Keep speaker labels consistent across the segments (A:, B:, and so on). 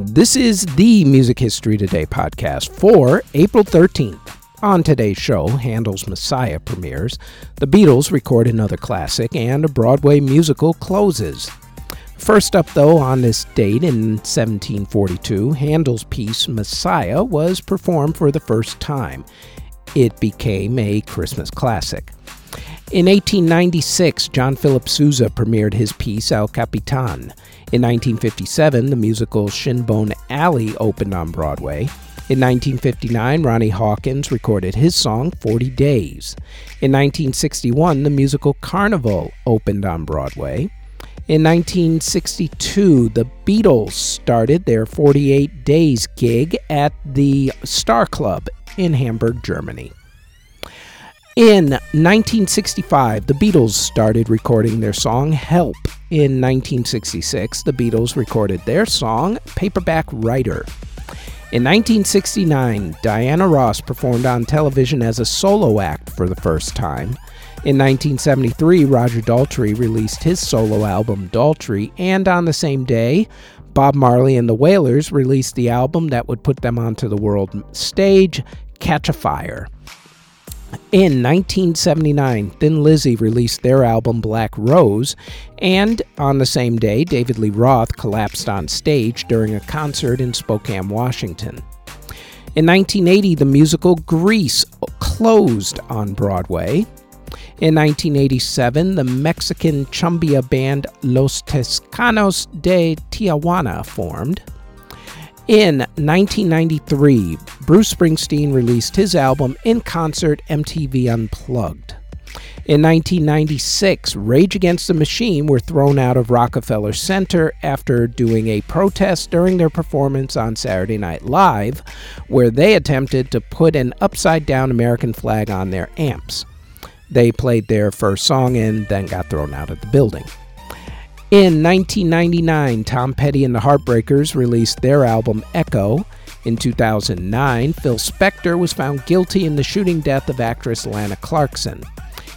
A: This is the Music History Today podcast for April 13th. On today's show, Handel's Messiah premieres, the Beatles record another classic, and a Broadway musical closes. First up, though, on this date in 1742, Handel's piece Messiah was performed for the first time. It became a Christmas classic. In 1896, John Philip Sousa premiered his piece El Capitan. In 1957, the musical Shinbone Alley opened on Broadway. In 1959, Ronnie Hawkins recorded his song 40 Days. In 1961, the musical Carnival opened on Broadway. In 1962, the Beatles started their 48 Days gig at the Star Club in Hamburg, Germany. In 1965, the Beatles started recording their song Help. In 1966, the Beatles recorded their song Paperback Writer. In 1969, Diana Ross performed on television as a solo act for the first time. In 1973, Roger Daltrey released his solo album Daltrey, and on the same day, Bob Marley and the Wailers released the album that would put them onto the world stage, Catch a Fire. In 1979, Thin Lizzy released their album Black Rose, and on the same day, David Lee Roth collapsed on stage during a concert in Spokane, Washington. In 1980, the musical Grease closed on Broadway. In 1987, the Mexican chumbia band Los Tucanes de Tijuana formed. In 1993, Bruce Springsteen released his album In Concert MTV Unplugged. In 1996, Rage Against the Machine were thrown out of Rockefeller Center after doing a protest during their performance on Saturday Night Live, where they attempted to put an upside down American flag on their amps. They played their first song and then got thrown out of the building. In 1999, Tom Petty and the Heartbreakers released their album Echo. In 2009, Phil Spector was found guilty in the shooting death of actress Lana Clarkson.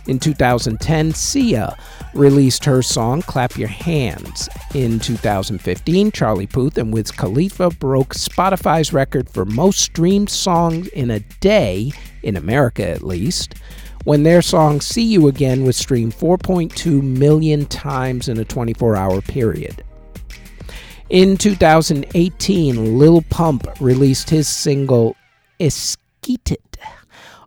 A: In 2010, Sia released her song Clap Your Hands. In 2015, Charlie Puth and Wiz Khalifa broke Spotify's record for most streamed songs in a day, in America at least when their song See You Again was streamed 4.2 million times in a 24 hour period. In 2018, Lil Pump released his single Esskeetit.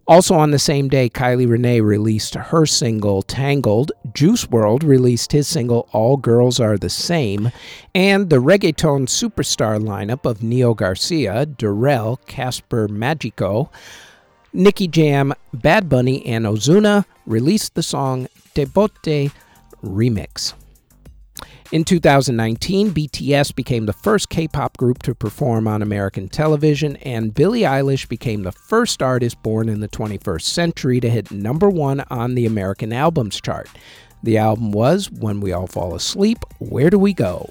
A: Also on the same day, Kylie Renee released her single Tangled, Juice WRLD released his single All Girls Are the Same, and the reggaeton superstar lineup of Nio Garcia, Darell, Casper Magico, Nicky Jam, Bad Bunny, and Ozuna released the song Te Bote Remix. In 2019, BTS became the first K pop group to perform on American television, and Billie Eilish became the first artist born in the 21st century to hit number one on the American Albums chart. The album was When We All Fall Asleep, Where Do We Go?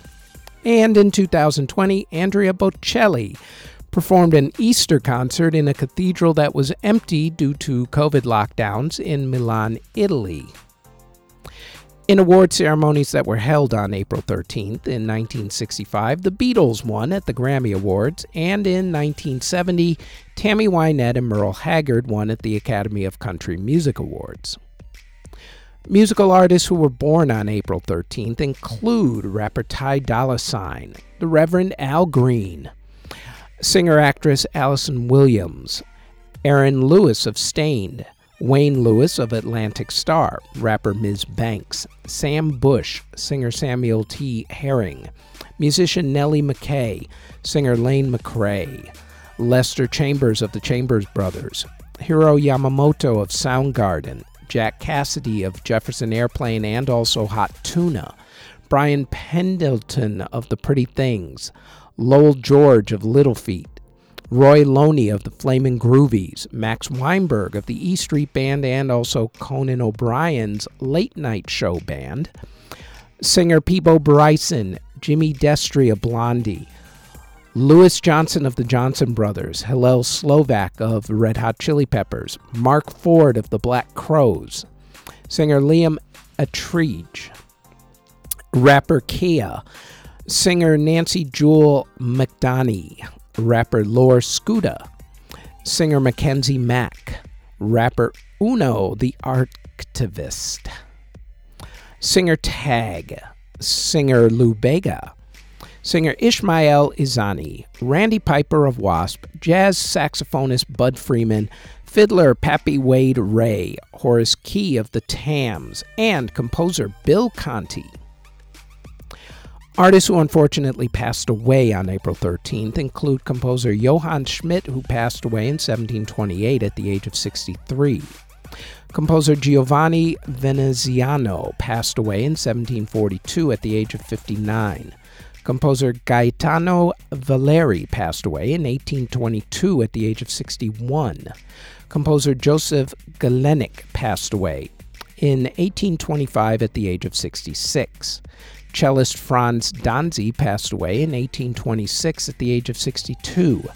A: And in 2020, Andrea Bocelli performed an Easter concert in a cathedral that was empty due to COVID lockdowns in Milan, Italy. In award ceremonies that were held on April 13th in 1965, the Beatles won at the Grammy Awards, and in 1970, Tammy Wynette and Merle Haggard won at the Academy of Country Music Awards. Musical artists who were born on April 13th include rapper Ty Dolla Sign, the Reverend Al Green, singer actress Allison Williams, Aaron Lewis of Staind, Wayne Lewis of Atlantic Starr, rapper Ms. Banks, Sam Bush, singer Samuel T. Herring, musician Nellie McKay, singer Lane McRae, Lester Chambers of the Chambers Brothers, Hiro Yamamoto of Soundgarden, Jack Cassidy of Jefferson Airplane and also Hot Tuna, Brian Pendleton of The Pretty Things, Lowell George of Little Feat, Roy Loney of the Flamin' Groovies, Max Weinberg of the E Street Band, and also Conan O'Brien's Late Night Show Band, singer Peabo Bryson, Jimmy Destri of Blondie, Louis Johnson of the Johnson Brothers, Hillel Slovak of Red Hot Chili Peppers, Marc Ford of the Black Crowes, singer Liam Attridge, rapper Kia, singer Nancy Jewel McDonie, rapper Lor Scoota, singer Mackenzie Mack, rapper Uno the Activist, singer Tag, singer Lou Bega, singer Ishmael Izani, Randy Piper of Wasp, jazz saxophonist Bud Freeman, fiddler Pappy Wade Ray, Horace Key of the Tams, and composer Bill Conti. Artists who unfortunately passed away on April 13th include composer Johann Schmidt, who passed away in 1728 at the age of 63. Composer Giovanni Veneziano passed away in 1742 at the age of 59. Composer Gaetano Valeri passed away in 1822 at the age of 61. Composer Joseph Gelinek passed away in 1825 at the age of 66. Cellist Franz Danzi passed away in 1826 at the age of 62.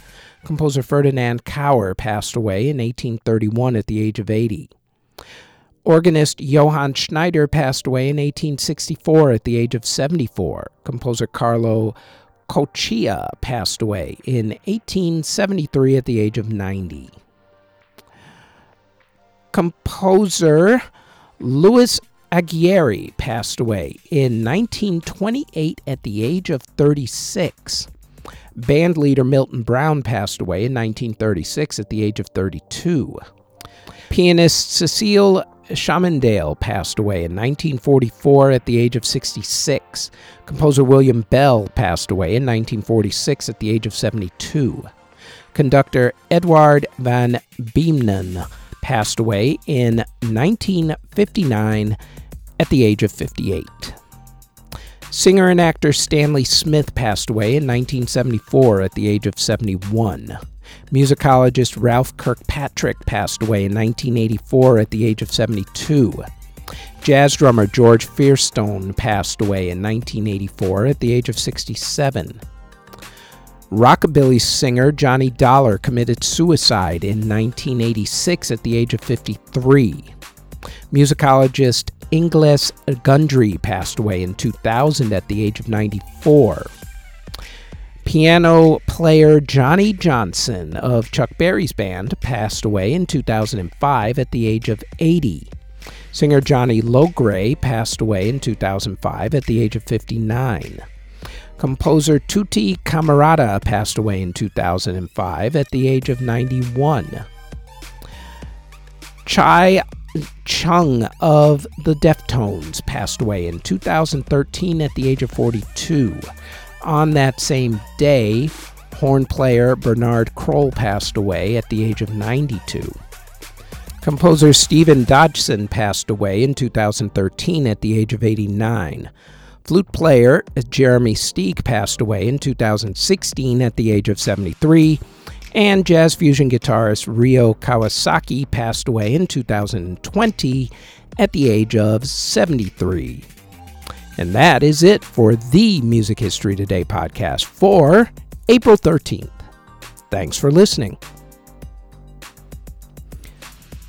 A: Composer Ferdinand Kauer passed away in 1831 at the age of 80. Organist Johann Schneider passed away in 1864 at the age of 74. Composer Carlo Coccia passed away in 1873 at the age of 90. Composer Louis Aguirre passed away in 1928 at the age of 36. Band leader Milton Brown passed away in 1936 at the age of 32. Pianist Cecile Chaminade passed away in 1944 at the age of 66. Composer William Bell passed away in 1946 at the age of 72. Conductor Edward van Beinum passed away in 1959 at the age of 58. Singer and actor Stanley Smith passed away in 1974 at the age of 71. Musicologist Ralph Kirkpatrick passed away in 1984 at the age of 72. Jazz drummer George Fearstone passed away in 1984 at the age of 67. Rockabilly singer Johnny Dollar committed suicide in 1986 at the age of 53. Musicologist Inglis Gundry passed away in 2000 at the age of 94. Piano player Johnny Johnson of Chuck Berry's band passed away in 2005 at the age of 80. Singer Johnny Logray passed away in 2005 at the age of 59. Composer Tutti Camarata passed away in 2005 at the age of 91. Chi Cheng of the Deftones passed away in 2013 at the age of 42. On that same day, horn player Bernard Kroll passed away at the age of 92. Composer Stephen Dodgson passed away in 2013 at the age of 89. Flute player Jeremy Steig passed away in 2016 at the age of 73. And jazz fusion guitarist Ryo Kawasaki passed away in 2020 at the age of 73. And that is it for the Music History Today podcast for April 13th. Thanks for listening.